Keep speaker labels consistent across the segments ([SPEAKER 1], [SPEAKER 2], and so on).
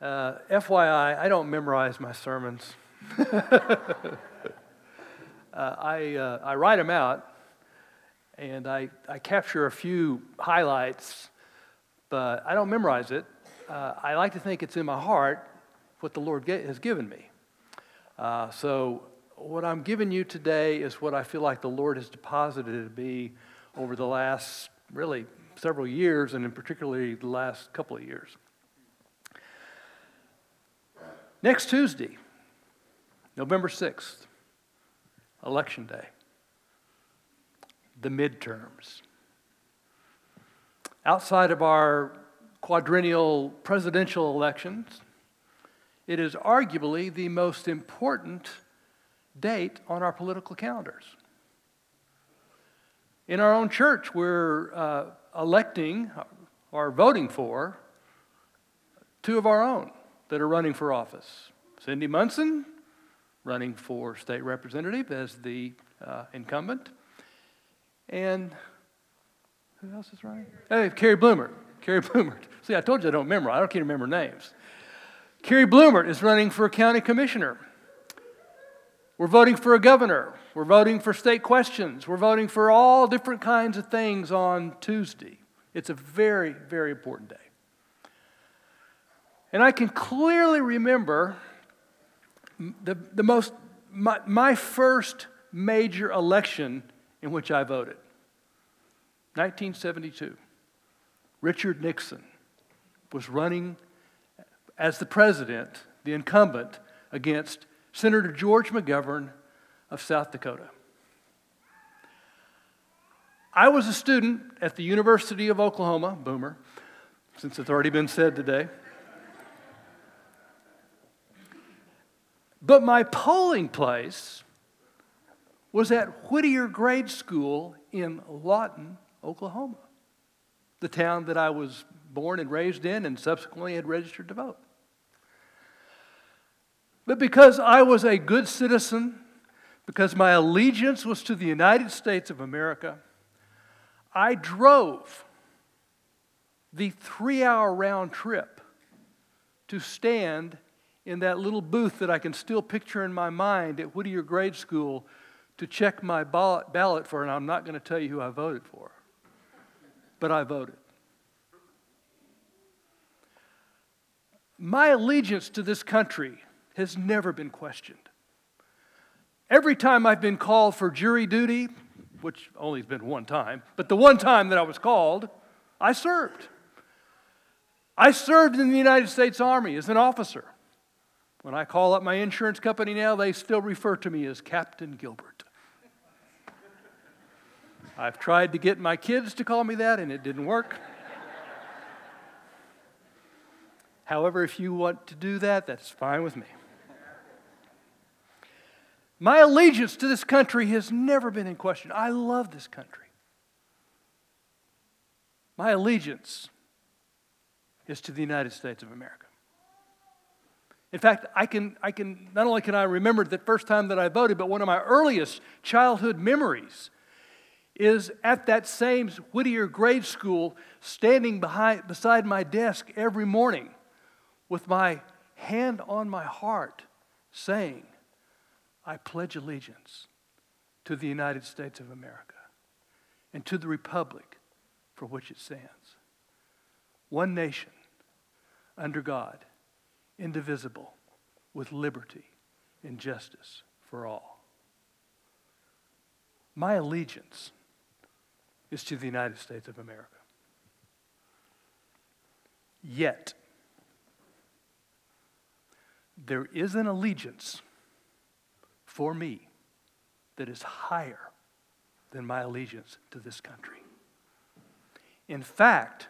[SPEAKER 1] Uh, FYI, I don't memorize my sermons. Uh, I, uh, I write them out and I, I capture a few highlights, but I don't memorize it. Uh, I like to think it's in my heart what the Lord get, has given me. Uh, so, what I'm giving you today is what I feel like the Lord has deposited to be over the last really several years, and in particularly the last couple of years. Next Tuesday, November 6th, Election Day, the midterms. Outside of our quadrennial presidential elections, it is arguably the most important date on our political calendars. In our own church, we're uh, electing or voting for two of our own that are running for office Cyndi Munson, running for state representative as the uh, incumbent, and who else is running? Hey, Carrie Blumert. Carrie Blumert. See, I told you I don't remember. I don't can't remember names. Carrie Blumert is running for county commissioner. We're voting for a governor. We're voting for state questions. We're voting for all different kinds of things on Tuesday. It's a very, very important day. And I can clearly remember the, the most, my, my first major election in which I voted 1972. Richard Nixon was running as the president, the incumbent, against Senator George McGovern of South Dakota. I was a student at the University of Oklahoma, Boomer, since it's already been said today. But my polling place was at Whittier Grade School in Lawton, Oklahoma, the town that I was born and raised in and subsequently had registered to vote. But because I was a good citizen, because my allegiance was to the United States of America, I drove the three hour round trip to stand in that little booth that I can still picture in my mind at Whittier Grade School to check my ballot for, and I'm not going to tell you who I voted for, but I voted. My allegiance to this country has never been questioned. Every time I've been called for jury duty, which only has been one time, but the one time that I was called, I served. I served in the United States Army as an officer. When I call up my insurance company now, they still refer to me as Captain Gilbert. I've tried to get my kids to call me that, and it didn't work. However, if you want to do that, that's fine with me. My allegiance to this country has never been in question. I love this country. My allegiance is to the United States of America. In fact, I can, I can, not only can I remember the first time that I voted, but one of my earliest childhood memories is at that same Whittier grade school, standing behind, beside my desk every morning with my hand on my heart, saying, I pledge allegiance to the United States of America and to the republic for which it stands. One nation under God indivisible, with liberty and justice for all. My allegiance is to the United States of America. Yet, there is an allegiance for me that is higher than my allegiance to this country. In fact,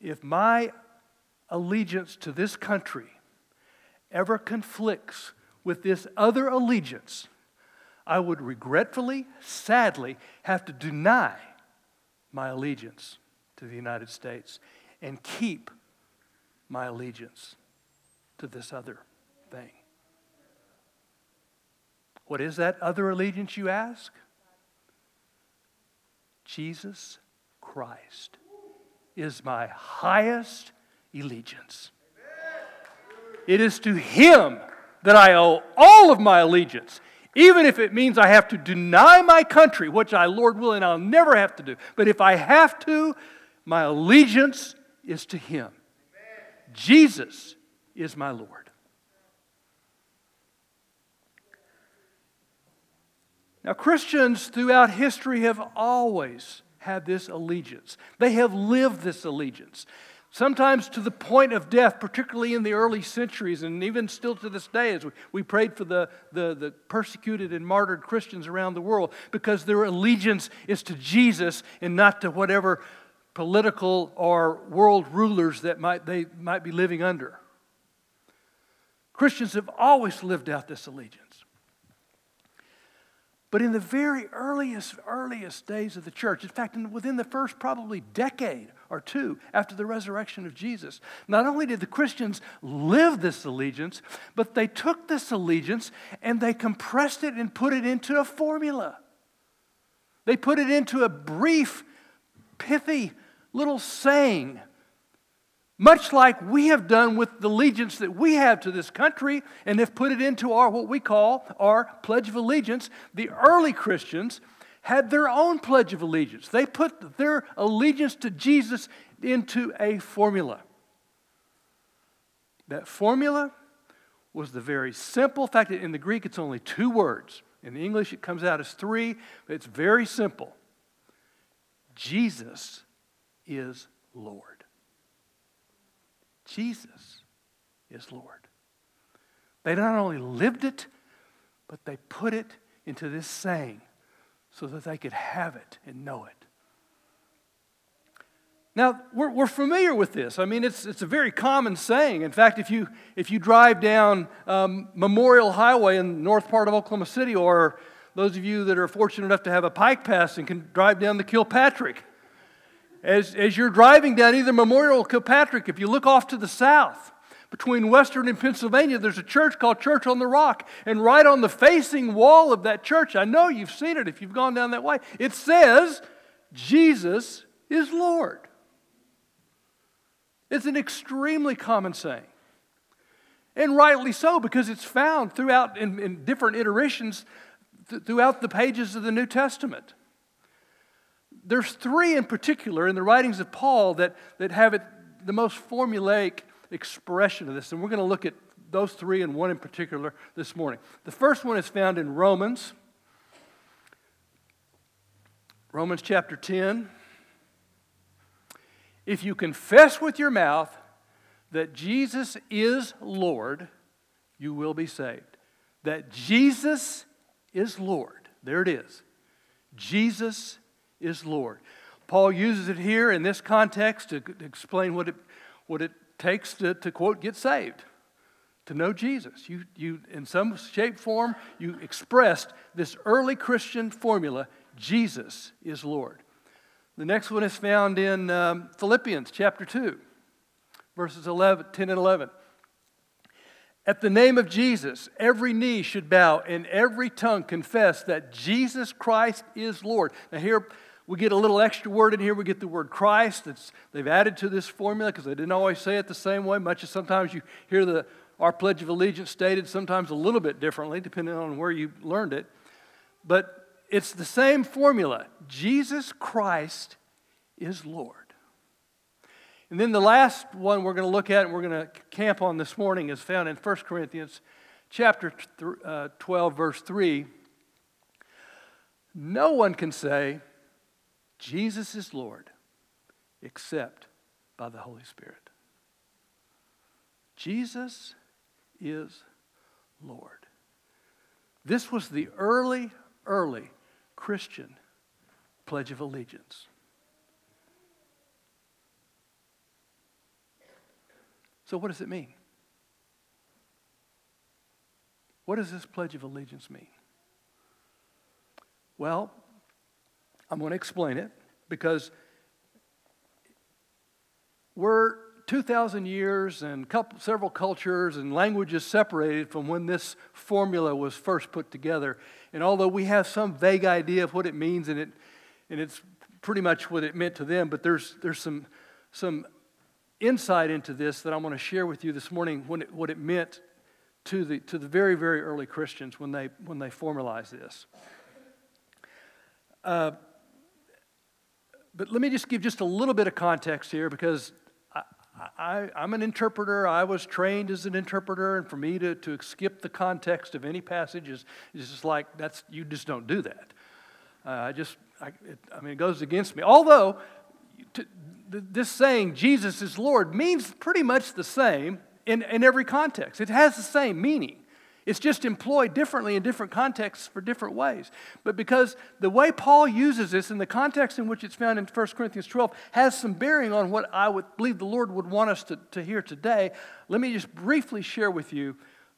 [SPEAKER 1] if my allegiance to this country ever conflicts with this other allegiance, I would regretfully, sadly, have to deny my allegiance to the United States and keep my allegiance to this other thing. What is that other allegiance, you ask? Jesus Christ is my highest allegiance. It is to Him that I owe all of my allegiance, even if it means I have to deny my country, which I, Lord willing, I'll never have to do. But if I have to, my allegiance is to Him. Jesus is my Lord. Now, Christians throughout history have always had this allegiance. They have lived this allegiance. Sometimes to the point of death, particularly in the early centuries, and even still to this day, as we, we prayed for the, the, the persecuted and martyred Christians around the world, because their allegiance is to Jesus and not to whatever political or world rulers that might, they might be living under. Christians have always lived out this allegiance. But in the very earliest, earliest days of the church, in fact, within the first probably decade or two after the resurrection of Jesus, not only did the Christians live this allegiance, but they took this allegiance and they compressed it and put it into a formula. They put it into a brief, pithy little saying much like we have done with the allegiance that we have to this country and have put it into our what we call our pledge of allegiance the early christians had their own pledge of allegiance. They put their allegiance to jesus into a formula. That formula was the very simple fact that in the greek it's only two words. In the english it comes out as three but it's very simple. Jesus is lord. Jesus is Lord. They not only lived it, but they put it into this saying so that they could have it and know it. Now, we're, we're familiar with this. I mean, it's, it's a very common saying. In fact, if you, if you drive down um, Memorial Highway in the north part of Oklahoma City, or those of you that are fortunate enough to have a pike pass and can drive down the Kilpatrick, as, as you're driving down either Memorial or Kilpatrick, if you look off to the south, between Western and Pennsylvania, there's a church called Church on the Rock. And right on the facing wall of that church, I know you've seen it if you've gone down that way, it says, Jesus is Lord. It's an extremely common saying. And rightly so, because it's found throughout in, in different iterations th- throughout the pages of the New Testament there's three in particular in the writings of Paul that, that have it, the most formulaic expression of this. And we're going to look at those three and one in particular this morning. The first one is found in Romans, Romans chapter 10. If you confess with your mouth that Jesus is Lord, you will be saved. That Jesus is Lord. There it is. Jesus is Lord. Paul uses it here in this context to, explain what it, what it takes to, to, quote, get saved, to know Jesus. You, you, in some shape, form, you expressed this early Christian formula Jesus is Lord. The next one is found in um, Philippians chapter 2, verses 11, 10 and 11. At the name of Jesus, every knee should bow and every tongue confess that Jesus Christ is Lord. Now, here, we get a little extra word in here. We get the word Christ. They've added to this formula because they didn't always say it the same way, much as sometimes you hear the, our Pledge of Allegiance stated sometimes a little bit differently, depending on where you learned it. But it's the same formula Jesus Christ is Lord. And then the last one we're going to look at and we're going to camp on this morning is found in 1 Corinthians chapter uh, 12, verse 3. No one can say, Jesus is Lord except by the Holy Spirit. Jesus is Lord. This was the early, early Christian Pledge of Allegiance. So, what does it mean? What does this Pledge of Allegiance mean? Well, I'm going to explain it because we're 2,000 years and couple, several cultures and languages separated from when this formula was first put together. And although we have some vague idea of what it means, and, it, and it's pretty much what it meant to them, but there's, there's some, some insight into this that I want to share with you this morning when it, what it meant to the, to the very, very early Christians when they, when they formalized this. Uh, but let me just give just a little bit of context here because I, am an interpreter. I was trained as an interpreter, and for me to, to skip the context of any passage is, is just like that's you just don't do that. Uh, I just, I, it, I, mean, it goes against me. Although to, this saying Jesus is Lord means pretty much the same in, in every context. It has the same meaning. It's just employed differently in different contexts for different ways. But because the way Paul uses this in the context in which it's found in 1 Corinthians 12 has some bearing on what I would believe the Lord would want us to, to hear today, let me just briefly share with you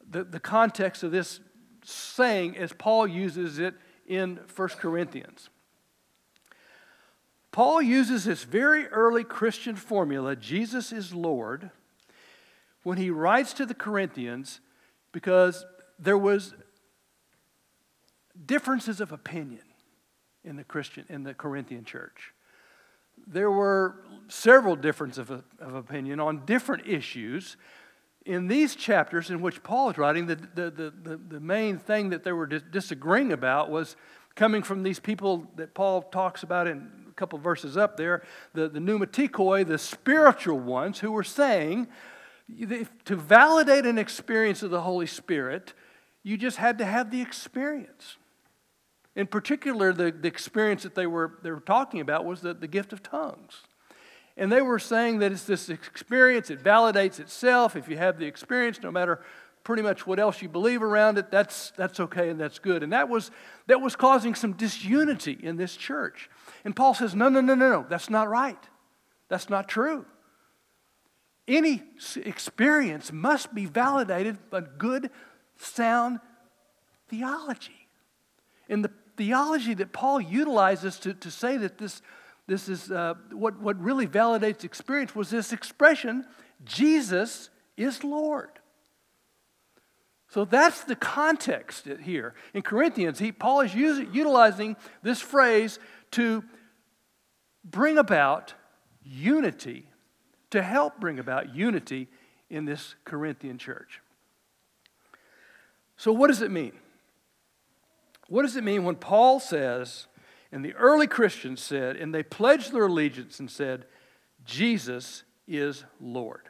[SPEAKER 1] the, the context of this saying as Paul uses it in 1 Corinthians. Paul uses this very early Christian formula, Jesus is Lord, when he writes to the Corinthians because there was differences of opinion in the Christian in the Corinthian church. There were several differences of, of opinion on different issues. In these chapters in which Paul is writing, the, the, the, the, main thing that they were disagreeing about was coming from these people that Paul talks about in a couple verses up there, the, the pneumatikoi, the spiritual ones, who were saying to validate an experience of the Holy Spirit, you just had to have the experience. In particular, the, the experience that they were, they were talking about was the, the gift of tongues. And they were saying that it's this experience, it validates itself. If you have the experience, no matter pretty much what else you believe around it, that's, that's okay and that's good. And that was, that was causing some disunity in this church. And Paul says, no, no, no, no, no, that's not right. That's not true. Any experience must be validated by good sound theology. And the theology that Paul utilizes to, to say that this, this is uh, what, what really validates experience was this expression Jesus is Lord. So that's the context here. In Corinthians, he, Paul is using, utilizing this phrase to bring about unity, to help bring about unity in this Corinthian church. So, what does it mean? What does it mean when Paul says, and the early Christians said, and they pledged their allegiance and said, Jesus is Lord?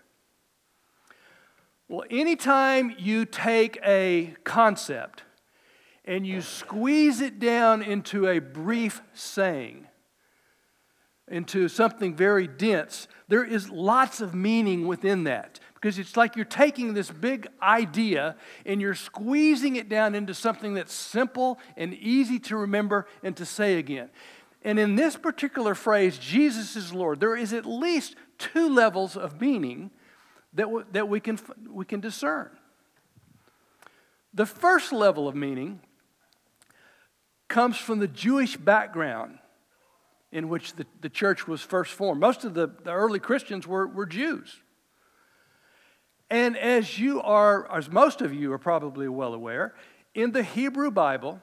[SPEAKER 1] Well, anytime you take a concept and you squeeze it down into a brief saying, into something very dense, there is lots of meaning within that because it's like you're taking this big idea and you're squeezing it down into something that's simple and easy to remember and to say again. And in this particular phrase, Jesus is Lord, there is at least two levels of meaning that, w- that we, can, we can discern. The first level of meaning comes from the Jewish background in which the, the church was first formed. Most of the, the early Christians were, were Jews. And as you are, as most of you are probably well aware, in the Hebrew Bible,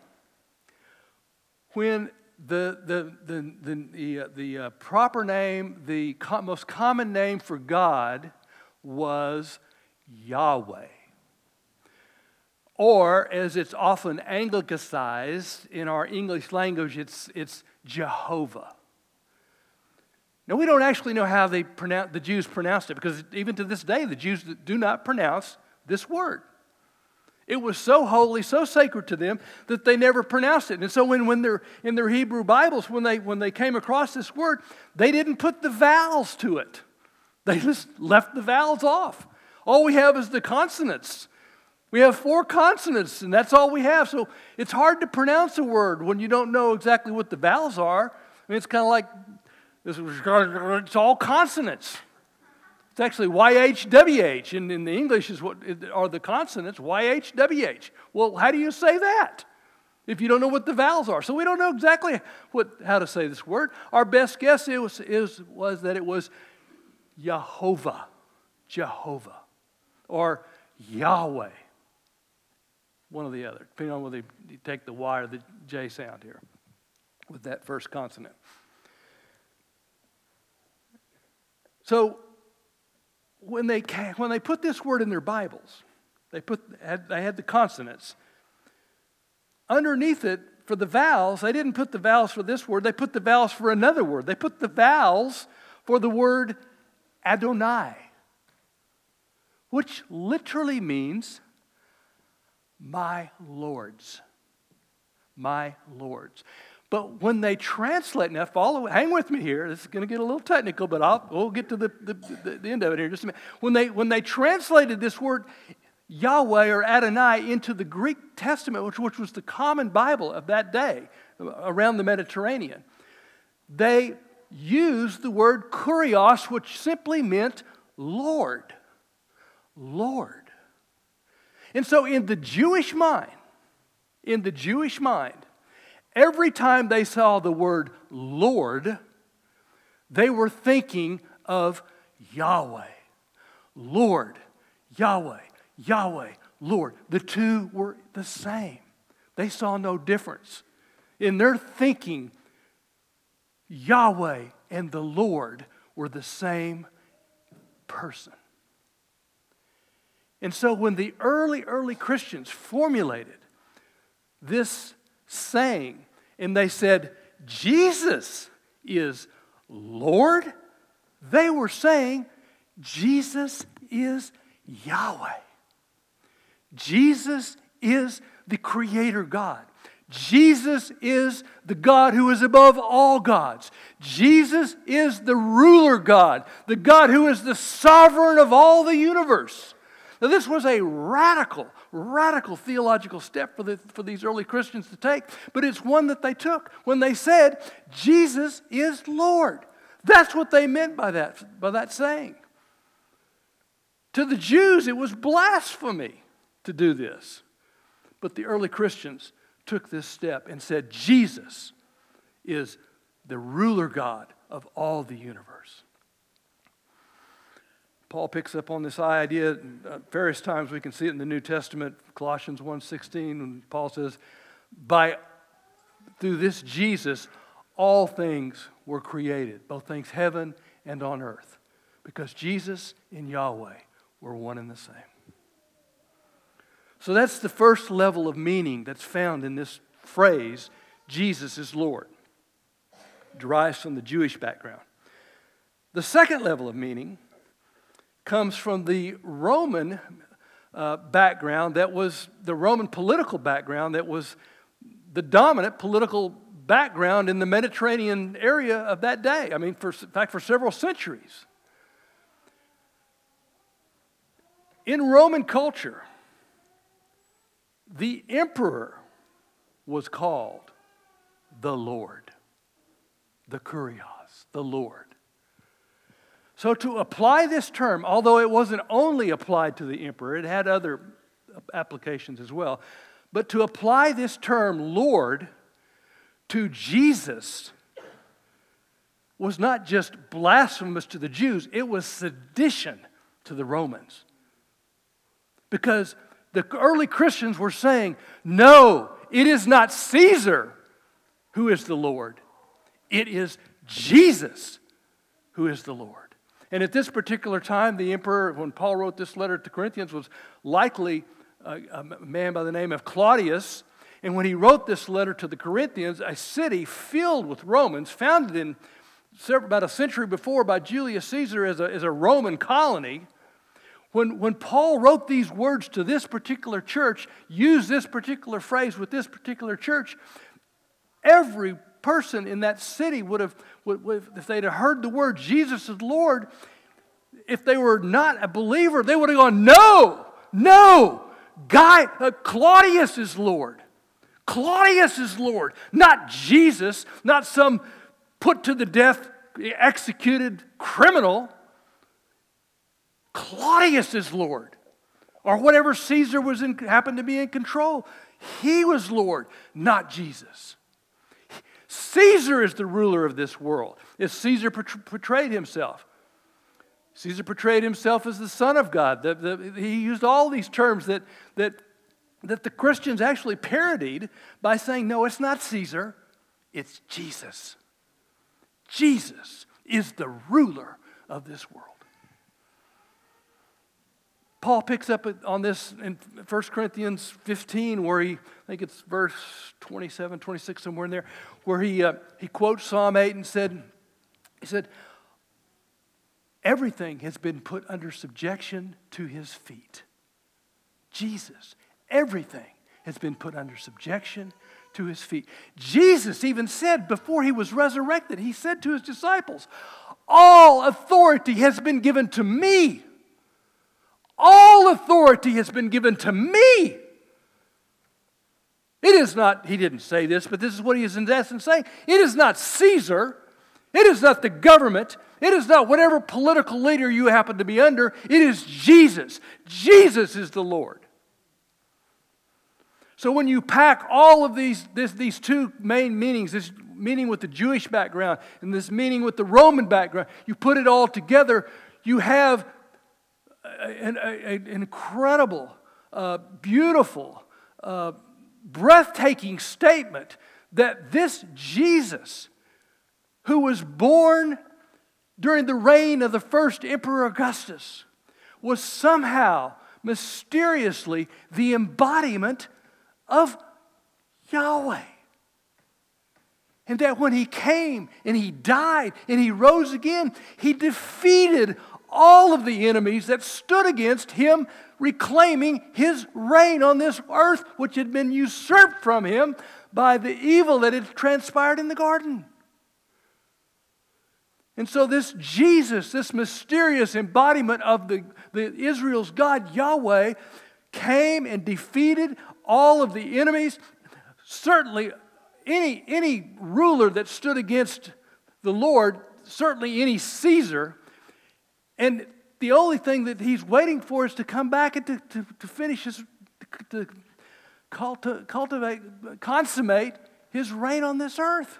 [SPEAKER 1] when the, the, the, the, the, uh, the uh, proper name, the most common name for God was Yahweh. Or, as it's often anglicized in our English language, it's, it's Jehovah. Now, we don't actually know how they pronounce, the Jews pronounced it because even to this day, the Jews do not pronounce this word. It was so holy, so sacred to them that they never pronounced it. And so, when, when they're in their Hebrew Bibles, when they, when they came across this word, they didn't put the vowels to it, they just left the vowels off. All we have is the consonants. We have four consonants, and that's all we have. So, it's hard to pronounce a word when you don't know exactly what the vowels are. I mean, it's kind of like it's all consonants. It's actually YHWH. And in the English is what are the consonants, YHWH. Well, how do you say that? If you don't know what the vowels are. So we don't know exactly what, how to say this word. Our best guess is, is, was that it was Jehovah. Jehovah. Or Yahweh. One or the other, depending on whether you take the Y or the J sound here with that first consonant. So, when they, when they put this word in their Bibles, they, put, had, they had the consonants. Underneath it, for the vowels, they didn't put the vowels for this word, they put the vowels for another word. They put the vowels for the word Adonai, which literally means my lords. My lords. But when they translate, now follow, hang with me here. This is going to get a little technical, but I'll, we'll get to the, the, the, the end of it here just a minute. When they, when they translated this word Yahweh or Adonai into the Greek Testament, which, which was the common Bible of that day around the Mediterranean, they used the word kurios, which simply meant Lord. Lord. And so, in the Jewish mind, in the Jewish mind, every time they saw the word Lord, they were thinking of Yahweh. Lord, Yahweh, Yahweh, Lord. The two were the same. They saw no difference. In their thinking, Yahweh and the Lord were the same person. And so when the early, early Christians formulated this saying and they said, Jesus is Lord, they were saying, Jesus is Yahweh. Jesus is the Creator God. Jesus is the God who is above all gods. Jesus is the ruler God, the God who is the sovereign of all the universe. Now, this was a radical, radical theological step for, the, for these early Christians to take, but it's one that they took when they said, Jesus is Lord. That's what they meant by that, by that saying. To the Jews, it was blasphemy to do this. But the early Christians took this step and said, Jesus is the ruler God of all the universe. Paul picks up on this idea uh, various times. We can see it in the New Testament, Colossians 1.16, when Paul says, by, through this Jesus, all things were created, both things heaven and on earth, because Jesus and Yahweh were one and the same. So that's the first level of meaning that's found in this phrase, Jesus is Lord. derives from the Jewish background. The second level of meaning comes from the Roman uh, background that was the Roman political background that was the dominant political background in the Mediterranean area of that day. I mean, for, in fact, for several centuries. In Roman culture, the emperor was called the Lord, the Kurios, the Lord. So, to apply this term, although it wasn't only applied to the emperor, it had other applications as well, but to apply this term, Lord, to Jesus was not just blasphemous to the Jews, it was sedition to the Romans. Because the early Christians were saying, no, it is not Caesar who is the Lord, it is Jesus who is the Lord. And at this particular time, the emperor, when Paul wrote this letter to Corinthians, was likely a, a man by the name of Claudius. And when he wrote this letter to the Corinthians, a city filled with Romans, founded in several, about a century before by Julius Caesar as a, as a Roman colony, when, when Paul wrote these words to this particular church, used this particular phrase with this particular church, every person in that city would have, would, would, if they'd have heard the word Jesus is Lord, if they were not a believer, they would have gone, No, no, Guy, uh, Claudius is Lord. Claudius is Lord, not Jesus, not some put to the death, executed criminal. Claudius is Lord. Or whatever Caesar was in, happened to be in control. He was Lord, not Jesus. Caesar is the ruler of this world. As Caesar portrayed himself, Caesar portrayed himself as the Son of God. The, the, he used all these terms that, that, that the Christians actually parodied by saying, no, it's not Caesar, it's Jesus. Jesus is the ruler of this world. Paul picks up on this in 1 Corinthians 15, where he, I think it's verse 27, 26, somewhere in there, where he, uh, he quotes Psalm 8 and said, he said, everything has been put under subjection to his feet. Jesus, everything has been put under subjection to his feet. Jesus even said before he was resurrected, he said to his disciples, All authority has been given to me all authority has been given to me. It is not, he didn't say this, but this is what he is in essence saying. It is not Caesar. It is not the government. It is not whatever political leader you happen to be under. It is Jesus. Jesus is the Lord. So when you pack all of these, this, these two main meanings, this meaning with the Jewish background and this meaning with the Roman background, you put it all together, you have an, an incredible, uh, beautiful, uh, breathtaking statement that this Jesus, who was born during the reign of the first Emperor Augustus, was somehow mysteriously the embodiment of Yahweh. And that when he came and he died and he rose again, he defeated all of the enemies that stood against him reclaiming his reign on this earth, which had been usurped from him by the evil that had transpired in the garden. And so, this Jesus, this mysterious embodiment of the, the Israel's God, Yahweh, came and defeated all of the enemies. Certainly, any, any ruler that stood against the Lord, certainly any Caesar, and the only thing that he's waiting for is to come back and to, to, to finish his, to, to cultivate, consummate his reign on this earth.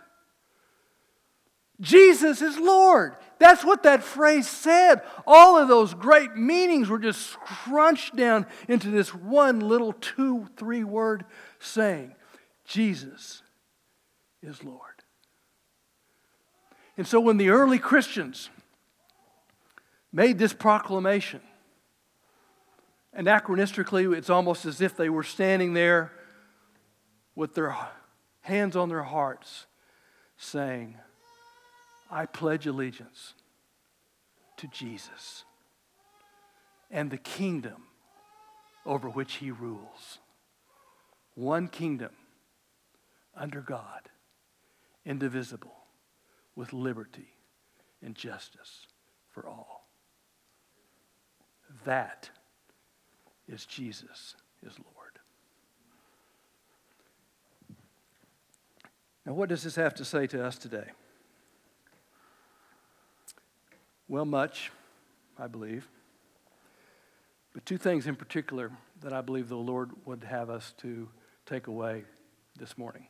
[SPEAKER 1] Jesus is Lord. That's what that phrase said. All of those great meanings were just crunched down into this one little two, three word saying Jesus is Lord. And so when the early Christians made this proclamation. Anachronistically, it's almost as if they were standing there with their hands on their hearts, saying, I pledge allegiance to Jesus and the kingdom over which he rules. One kingdom under God, indivisible, with liberty and justice for all. That is Jesus is Lord. Now, what does this have to say to us today? Well, much, I believe. But two things in particular that I believe the Lord would have us to take away this morning.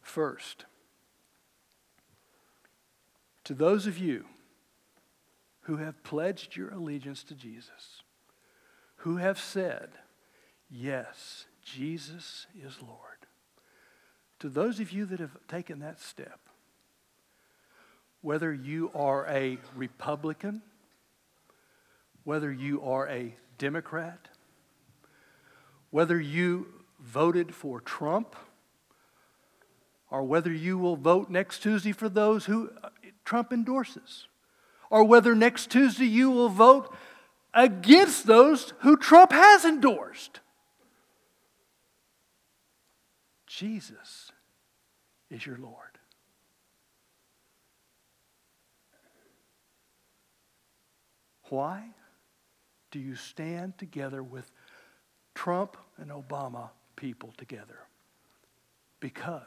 [SPEAKER 1] First, to those of you who have pledged your allegiance to Jesus, who have said, Yes, Jesus is Lord. To those of you that have taken that step, whether you are a Republican, whether you are a Democrat, whether you voted for Trump, or whether you will vote next Tuesday for those who uh, Trump endorses or whether next Tuesday you will vote against those who Trump has endorsed. Jesus is your Lord. Why do you stand together with Trump and Obama people together? Because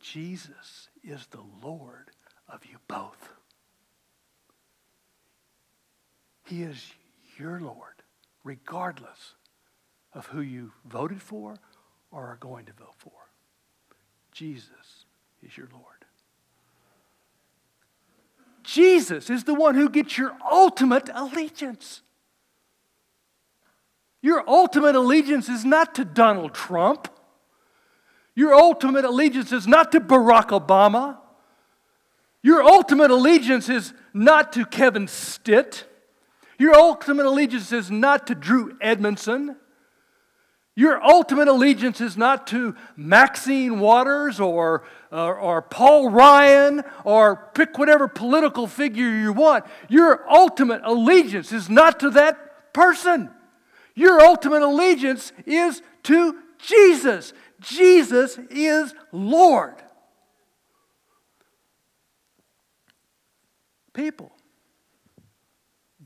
[SPEAKER 1] Jesus is the Lord of you both. He is your Lord, regardless of who you voted for or are going to vote for. Jesus is your Lord. Jesus is the one who gets your ultimate allegiance. Your ultimate allegiance is not to Donald Trump. Your ultimate allegiance is not to Barack Obama. Your ultimate allegiance is not to Kevin Stitt. Your ultimate allegiance is not to Drew Edmondson. Your ultimate allegiance is not to Maxine Waters or, or, or, Paul Ryan or pick whatever political figure you want. Your ultimate allegiance is not to that person. Your ultimate allegiance is to Jesus. Jesus is Lord. People,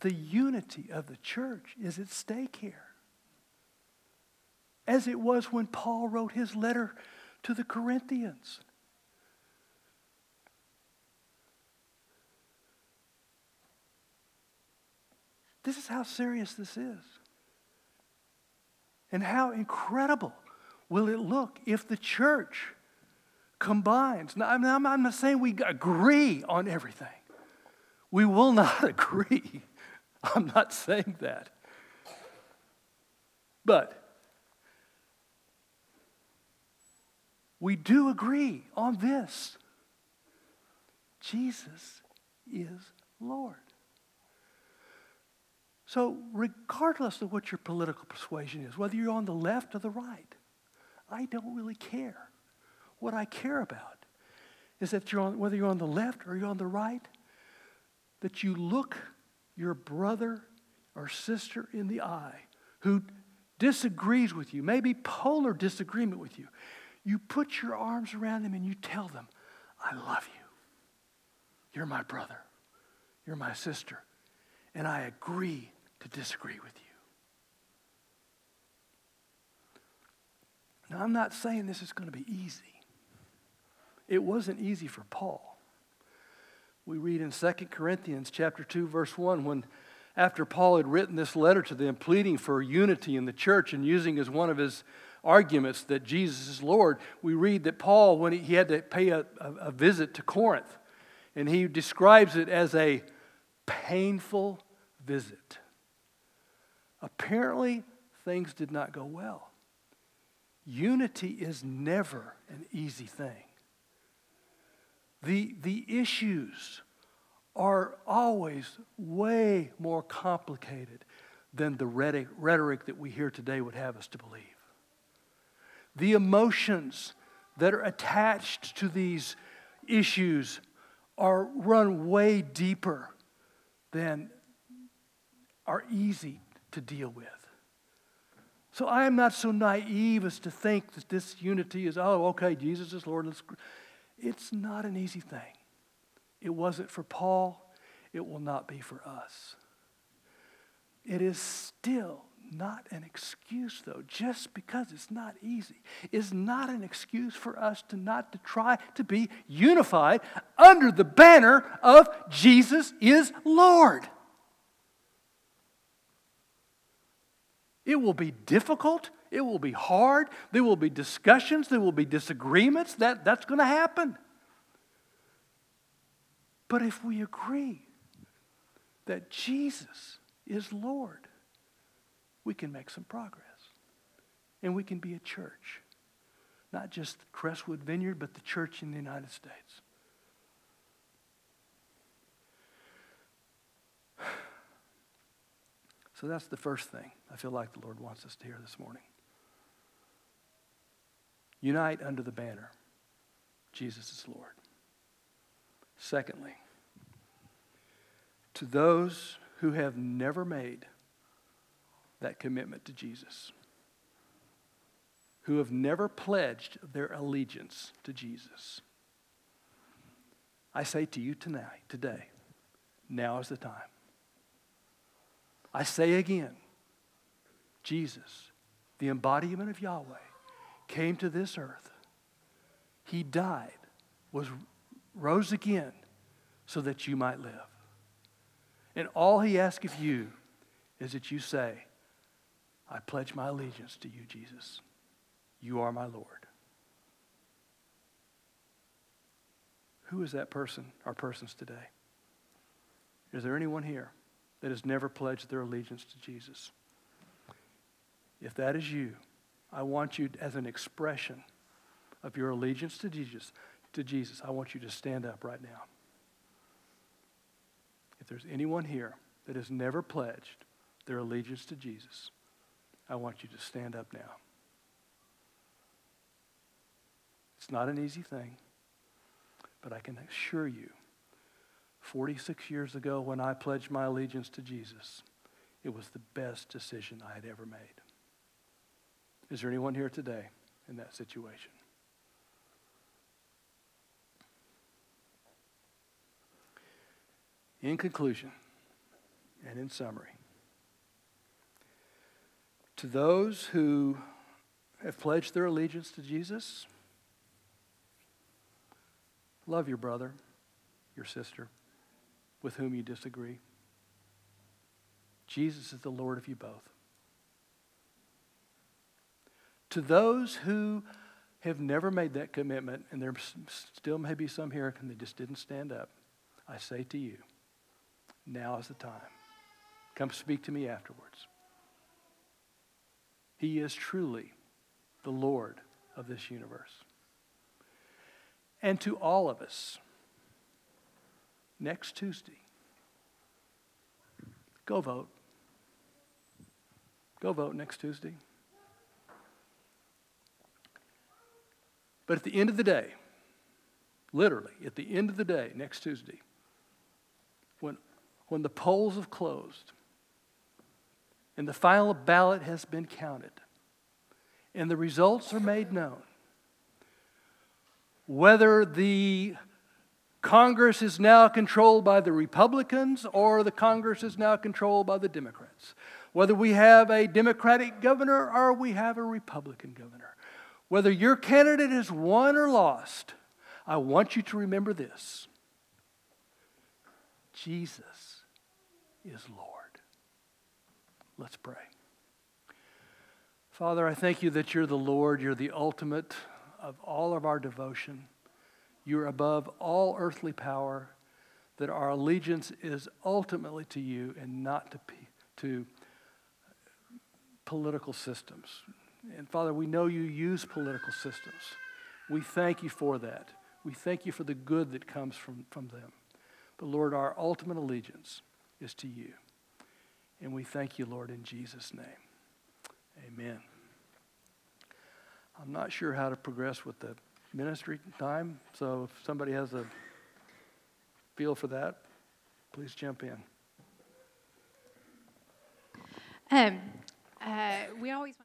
[SPEAKER 1] the unity of the church is at stake here as it was when Paul wrote his letter to the Corinthians. This is how serious this is. And how incredible will it look if the church combines. Now, I'm not saying we agree on everything. We will not agree. I'm not saying that. But we do agree on this Jesus is Lord. So, regardless of what your political persuasion is, whether you're on the left or the right, I don't really care. What I care about is that you're on, whether you're on the left or you're on the right, that you look your brother or sister in the eye who disagrees with you, maybe polar disagreement with you, you put your arms around them and you tell them, I love you. You're my brother. You're my sister. And I agree to disagree with you. Now, I'm not saying this is going to be easy. It wasn't easy for Paul. We read in 2 Corinthians chapter 2 verse 1 when after Paul had written this letter to them pleading for unity in the church and using as one of his arguments that Jesus is Lord, we read that Paul, when he, had to pay a, a visit to Corinth, and he describes it as a painful visit. Apparently, things did not go well. Unity is never an easy thing. The, the issues are always way more complicated than the rhetoric that we hear today would have us to believe the emotions that are attached to these issues are run way deeper than are easy to deal with. So I am not so naive as to think that this unity is, oh, okay, Jesus is Lord. It's not an easy thing. It wasn't for Paul, it will not be for us. It is still not an excuse, though, just because it's not easy, is not an excuse for us to not to try to be unified under the banner of Jesus is Lord. It will be difficult. It will be hard. There will be discussions. There will be disagreements. That, that's going to happen. But if we agree that Jesus is Lord, we can make some progress. And we can be a church. Not just Crestwood Vineyard, but the church in the United States. So that's the first thing I feel like the Lord wants us to hear this morning. Unite under the banner Jesus is Lord. Secondly, to those who have never made that commitment to Jesus, who have never pledged their allegiance to Jesus. I say to you tonight, today, now is the time. I say again, Jesus, the embodiment of Yahweh, came to this earth. He died, was rose again so that you might live. And all he asks of you is that you say, I pledge my allegiance to you, Jesus. You are my Lord. Who is that person or persons today? Is there anyone here that has never pledged their allegiance to Jesus? If that is you, I want you, as an expression of your allegiance to Jesus, to Jesus, I want you to stand up right now. If there's anyone here that has never pledged their allegiance to Jesus, I want you to stand up now. It's not an easy thing, but I can assure you, 46 years ago when I pledged my allegiance to Jesus, it was the best decision I had ever made. Is there anyone here today in that situation? In conclusion, and in summary, to those who have pledged their allegiance to Jesus, love your brother, your sister, with whom you disagree. Jesus is the Lord of you both. To those who have never made that commitment, and there still may be some here and they just didn't stand up, I say to you, now is the time. Come speak to me afterwards. He is truly the Lord of this universe. And to all of us, next Tuesday, go vote. Go vote next Tuesday. But at the end of the day, literally, at the end of the day, next Tuesday, when, when the polls have closed and the final ballot has been counted and the results are made known, whether the Congress is now controlled by the Republicans or the Congress is now controlled by the Democrats, whether we have a Democratic governor or we have a Republican governor, whether your candidate is won or lost, I want you to remember this Jesus is Lord. Let's pray. Father, I thank you that you're the Lord, you're the ultimate of all of our devotion. You're above all earthly power, that our allegiance is ultimately to you and not to, to political systems. And Father, we know you use political systems. We thank you for that. We thank you for the good that comes from, from them. But Lord, our ultimate allegiance is to you. And we thank you, Lord, in Jesus' name. Amen. I'm not sure how to progress with the ministry time, so if somebody has a feel for that, please jump in.
[SPEAKER 2] Um, uh, we always